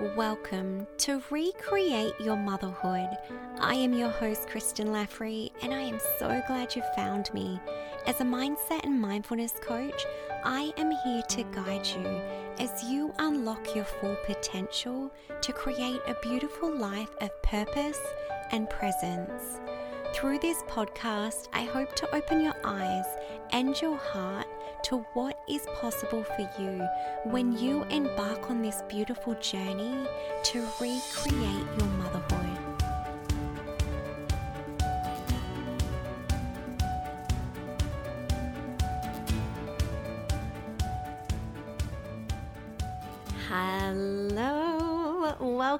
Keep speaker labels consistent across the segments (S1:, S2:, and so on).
S1: Welcome to Recreate Your Motherhood. I am your host, Kristen Laffrey, and I am so glad you found me. As a mindset and mindfulness coach, I am here to guide you as you unlock your full potential to create a beautiful life of purpose and presence. Through this podcast, I hope to open your eyes and your heart to what is possible for you when you embark on this beautiful journey to recreate your motherhood.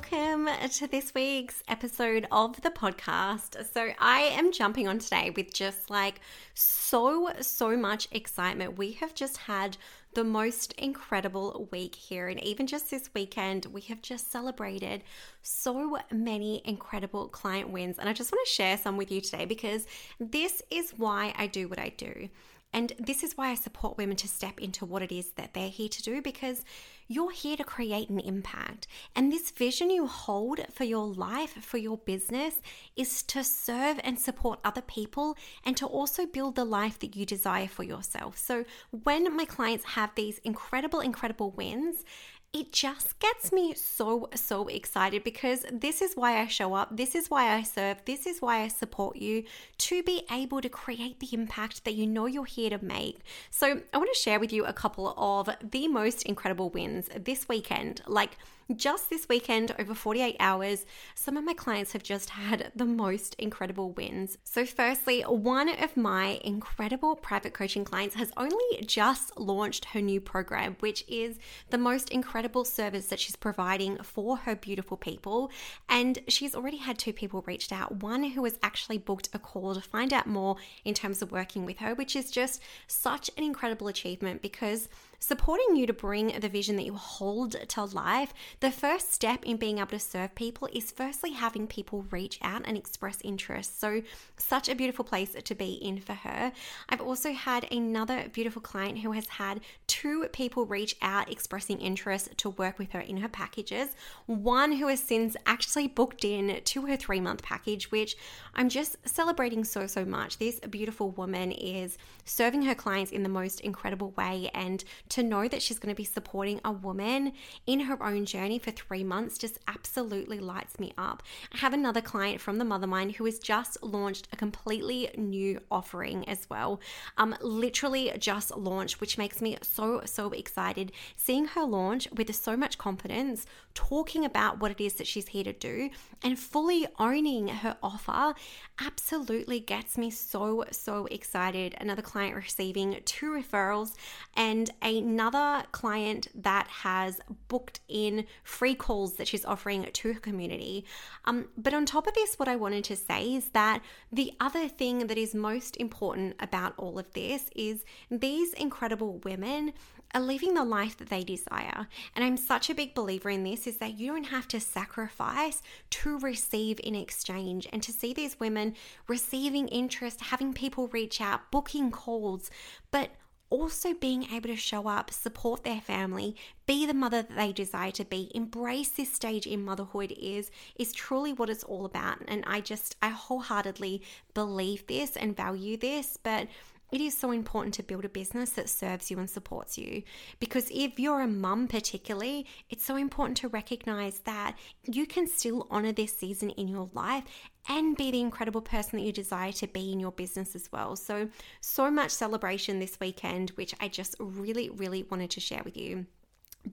S1: Welcome to this week's episode of the podcast. So, I am jumping on today with just like so, so much excitement. We have just had the most incredible week here, and even just this weekend, we have just celebrated so many incredible client wins. And I just want to share some with you today because this is why I do what I do. And this is why I support women to step into what it is that they're here to do because you're here to create an impact. And this vision you hold for your life, for your business, is to serve and support other people and to also build the life that you desire for yourself. So when my clients have these incredible, incredible wins, it just gets me so, so excited because this is why I show up. This is why I serve. This is why I support you to be able to create the impact that you know you're here to make. So, I want to share with you a couple of the most incredible wins this weekend. Like, just this weekend, over 48 hours, some of my clients have just had the most incredible wins. So, firstly, one of my incredible private coaching clients has only just launched her new program, which is the most incredible service that she's providing for her beautiful people. And she's already had two people reached out one who has actually booked a call to find out more in terms of working with her, which is just such an incredible achievement because supporting you to bring the vision that you hold to life, the first step in being able to serve people is firstly having people reach out and express interest. So, such a beautiful place to be in for her. I've also had another beautiful client who has had two people reach out expressing interest to work with her in her packages. One who has since actually booked in to her three month package, which I'm just celebrating so, so much. This beautiful woman is serving her clients in the most incredible way and to know that she's going to be supporting a woman in her own journey for three months just absolutely lights me up. I have another client from the Mother Mind who has just launched a completely new offering as well. Um, literally just launched, which makes me so, so excited. Seeing her launch with so much confidence, talking about what it is that she's here to do, and fully owning her offer absolutely gets me so, so excited. Another client receiving two referrals and a another client that has booked in free calls that she's offering to her community. Um, but on top of this, what I wanted to say is that the other thing that is most important about all of this is these incredible women are living the life that they desire. And I'm such a big believer in this is that you don't have to sacrifice to receive in exchange. And to see these women receiving interest, having people reach out, booking calls, but also being able to show up, support their family, be the mother that they desire to be, embrace this stage in motherhood is is truly what it's all about. And I just I wholeheartedly believe this and value this, but it is so important to build a business that serves you and supports you. Because if you're a mum, particularly, it's so important to recognize that you can still honor this season in your life and be the incredible person that you desire to be in your business as well. So, so much celebration this weekend, which I just really, really wanted to share with you.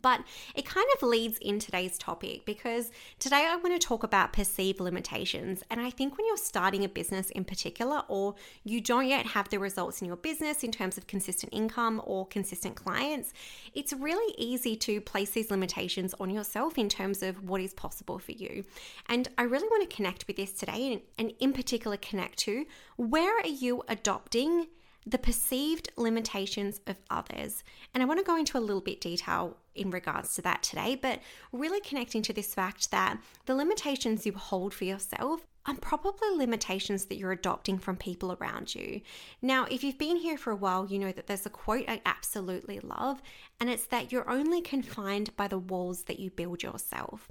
S1: But it kind of leads in today's topic because today I want to talk about perceived limitations. And I think when you're starting a business in particular, or you don't yet have the results in your business in terms of consistent income or consistent clients, it's really easy to place these limitations on yourself in terms of what is possible for you. And I really want to connect with this today and, in particular connect to where are you adopting the perceived limitations of others. And I want to go into a little bit detail in regards to that today, but really connecting to this fact that the limitations you hold for yourself are probably limitations that you're adopting from people around you. Now, if you've been here for a while, you know that there's a quote I absolutely love, and it's that you're only confined by the walls that you build yourself.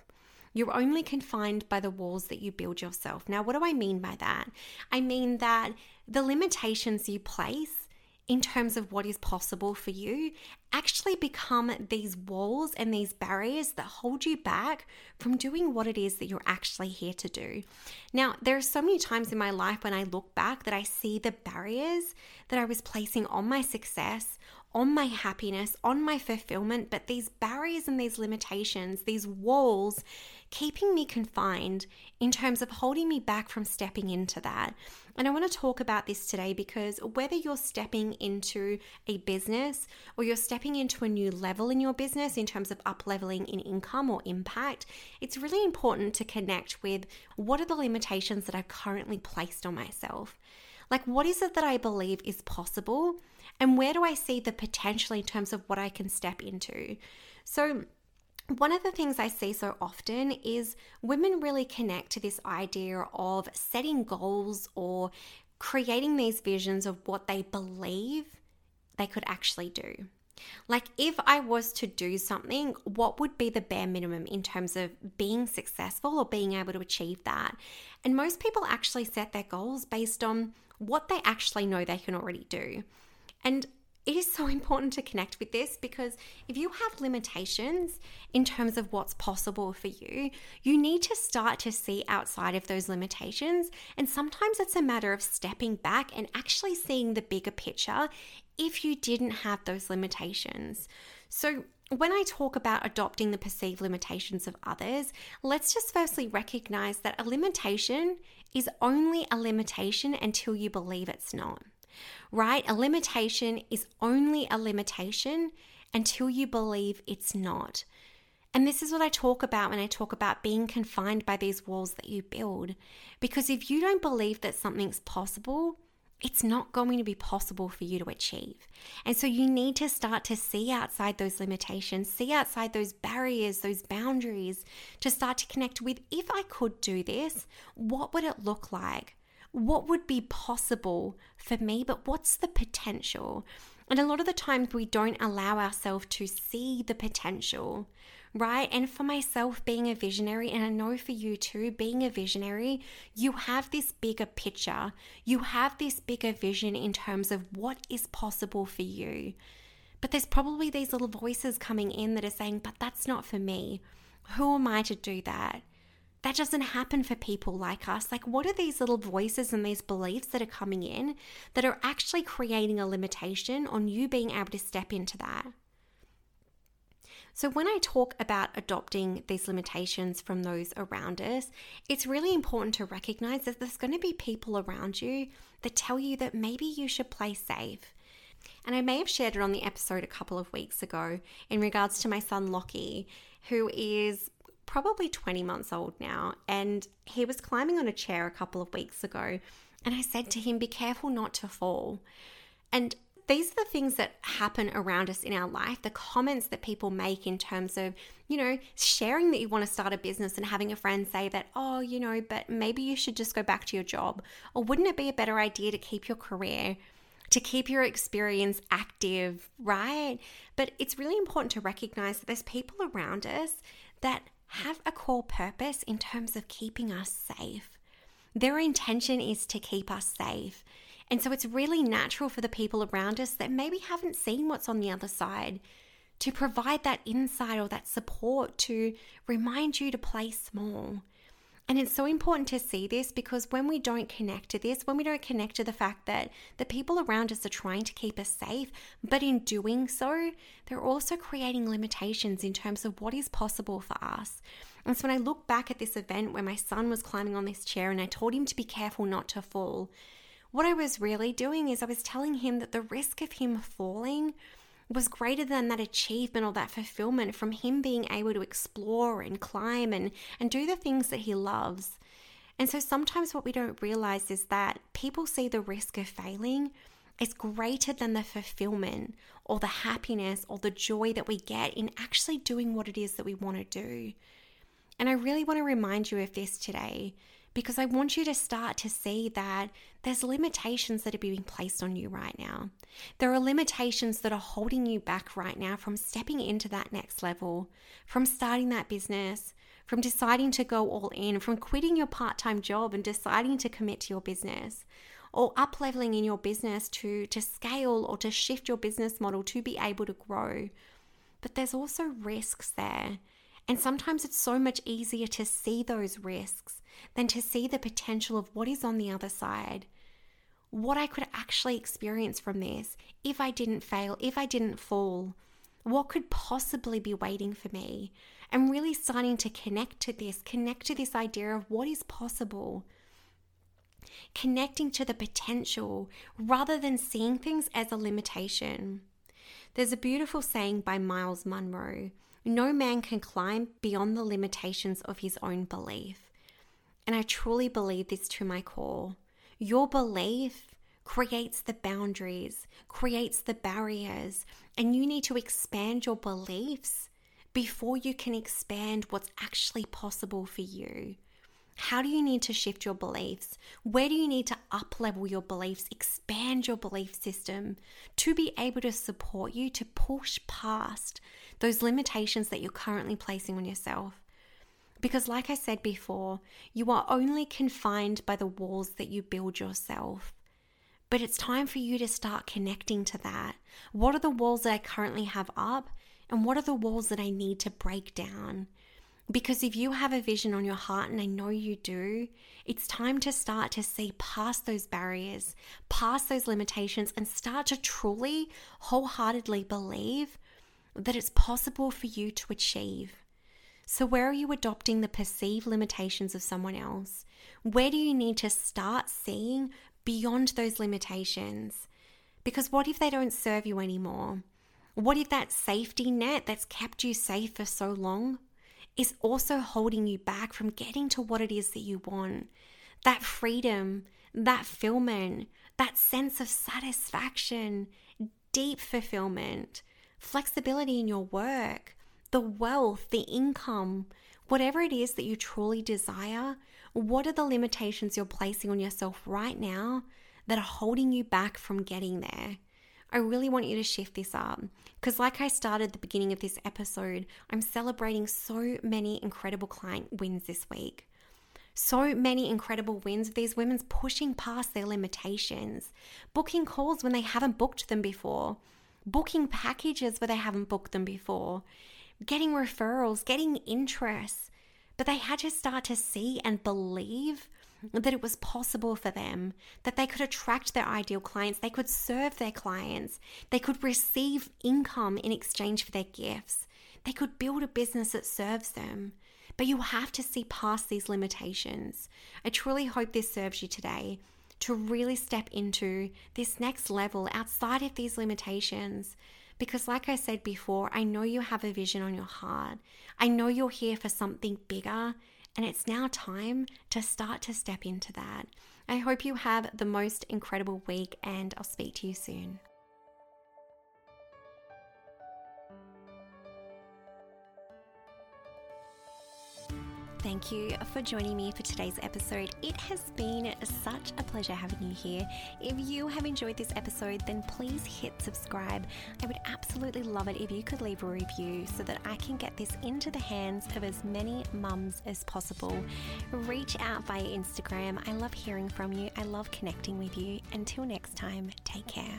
S1: You're only confined by the walls that you build yourself. Now, what do I mean by that? I mean that the limitations you place in terms of what is possible for you actually become these walls and these barriers that hold you back from doing what it is that you're actually here to do. Now, there are so many times in my life when I look back that I see the barriers that I was placing on my success, on my happiness, on my fulfillment, but these barriers and these limitations, these walls, keeping me confined in terms of holding me back from stepping into that. And I want to talk about this today because whether you're stepping into a business or you're stepping into a new level in your business in terms of up leveling in income or impact, it's really important to connect with what are the limitations that I've currently placed on myself. Like, what is it that I believe is possible? And where do I see the potential in terms of what I can step into? So, one of the things I see so often is women really connect to this idea of setting goals or creating these visions of what they believe they could actually do. Like, if I was to do something, what would be the bare minimum in terms of being successful or being able to achieve that? And most people actually set their goals based on what they actually know they can already do. And it is so important to connect with this because if you have limitations in terms of what's possible for you, you need to start to see outside of those limitations. And sometimes it's a matter of stepping back and actually seeing the bigger picture if you didn't have those limitations. So, when I talk about adopting the perceived limitations of others, let's just firstly recognize that a limitation is only a limitation until you believe it's not right? A limitation is only a limitation until you believe it's not. And this is what I talk about when I talk about being confined by these walls that you build. Because if you don't believe that something's possible, it's not going to be possible for you to achieve. And so you need to start to see outside those limitations, see outside those barriers, those boundaries, to start to connect with if I could do this, what would it look like? What would be possible for me, but what's the potential? And a lot of the times we don't allow ourselves to see the potential, right? And for myself, being a visionary, and I know for you too, being a visionary, you have this bigger picture. You have this bigger vision in terms of what is possible for you. But there's probably these little voices coming in that are saying, but that's not for me. Who am I to do that? That doesn't happen for people like us. Like, what are these little voices and these beliefs that are coming in that are actually creating a limitation on you being able to step into that? So, when I talk about adopting these limitations from those around us, it's really important to recognize that there's going to be people around you that tell you that maybe you should play safe. And I may have shared it on the episode a couple of weeks ago in regards to my son Lockie, who is probably 20 months old now, and he was climbing on a chair a couple of weeks ago. And I said to him, Be careful not to fall. And these are the things that happen around us in our life, the comments that people make in terms of, you know, sharing that you want to start a business and having a friend say that, oh, you know, but maybe you should just go back to your job. Or wouldn't it be a better idea to keep your career? To keep your experience active, right? But it's really important to recognize that there's people around us that have a core purpose in terms of keeping us safe. Their intention is to keep us safe. And so it's really natural for the people around us that maybe haven't seen what's on the other side to provide that insight or that support to remind you to play small, and it's so important to see this because when we don't connect to this, when we don't connect to the fact that the people around us are trying to keep us safe, but in doing so, they're also creating limitations in terms of what is possible for us. And so when I look back at this event where my son was climbing on this chair and I told him to be careful not to fall, what I was really doing is I was telling him that the risk of him falling was greater than that achievement or that fulfillment from him being able to explore and climb and, and do the things that he loves. And so sometimes what we don't realize is that people see the risk of failing is greater than the fulfillment or the happiness or the joy that we get in actually doing what it is that we want to do. And I really want to remind you of this today because I want you to start to see that there's limitations that are being placed on you right now. There are limitations that are holding you back right now from stepping into that next level, from starting that business, from deciding to go all in, from quitting your part time job and deciding to commit to your business, or up leveling in your business to, to scale or to shift your business model to be able to grow. But there's also risks there. And sometimes it's so much easier to see those risks than to see the potential of what is on the other side. What I could actually experience from this if I didn't fail, if I didn't fall. What could possibly be waiting for me? And really starting to connect to this, connect to this idea of what is possible. Connecting to the potential rather than seeing things as a limitation. There's a beautiful saying by Myles Munroe no man can climb beyond the limitations of his own belief. And I truly believe this to my core. Your belief creates the boundaries, creates the barriers, and you need to expand your beliefs before you can expand what's actually possible for you. How do you need to shift your beliefs? Where do you need to up level your beliefs, expand your belief system to be able to support you to push past those limitations that you're currently placing on yourself? Because, like I said before, you are only confined by the walls that you build yourself. But it's time for you to start connecting to that. What are the walls that I currently have up? And what are the walls that I need to break down? Because if you have a vision on your heart, and I know you do, it's time to start to see past those barriers, past those limitations, and start to truly, wholeheartedly believe that it's possible for you to achieve. So, where are you adopting the perceived limitations of someone else? Where do you need to start seeing beyond those limitations? Because what if they don't serve you anymore? What if that safety net that's kept you safe for so long is also holding you back from getting to what it is that you want. That freedom, that fulfillment, that sense of satisfaction, deep fulfillment, flexibility in your work, the wealth, the income, whatever it is that you truly desire, what are the limitations you're placing on yourself right now that are holding you back from getting there? I really want you to shift this up because, like I started the beginning of this episode, I'm celebrating so many incredible client wins this week. So many incredible wins of these women's pushing past their limitations, booking calls when they haven't booked them before, booking packages where they haven't booked them before, getting referrals, getting interest. But they had to start to see and believe that it was possible for them, that they could attract their ideal clients, they could serve their clients, they could receive income in exchange for their gifts, they could build a business that serves them. But you have to see past these limitations. I truly hope this serves you today to really step into this next level outside of these limitations. Because, like I said before, I know you have a vision on your heart. I know you're here for something bigger and it's now time to start to step into that. I hope you have the most incredible week, and I'll speak to you soon. Thank you for joining me for today's episode. It has been such a pleasure having you here. If you have enjoyed this episode, then please hit subscribe. I would absolutely love it if you could leave a review so that I can get this into the hands of as many mums as possible. Reach out via Instagram. I love hearing from you, I love connecting with you. Until next time, take care.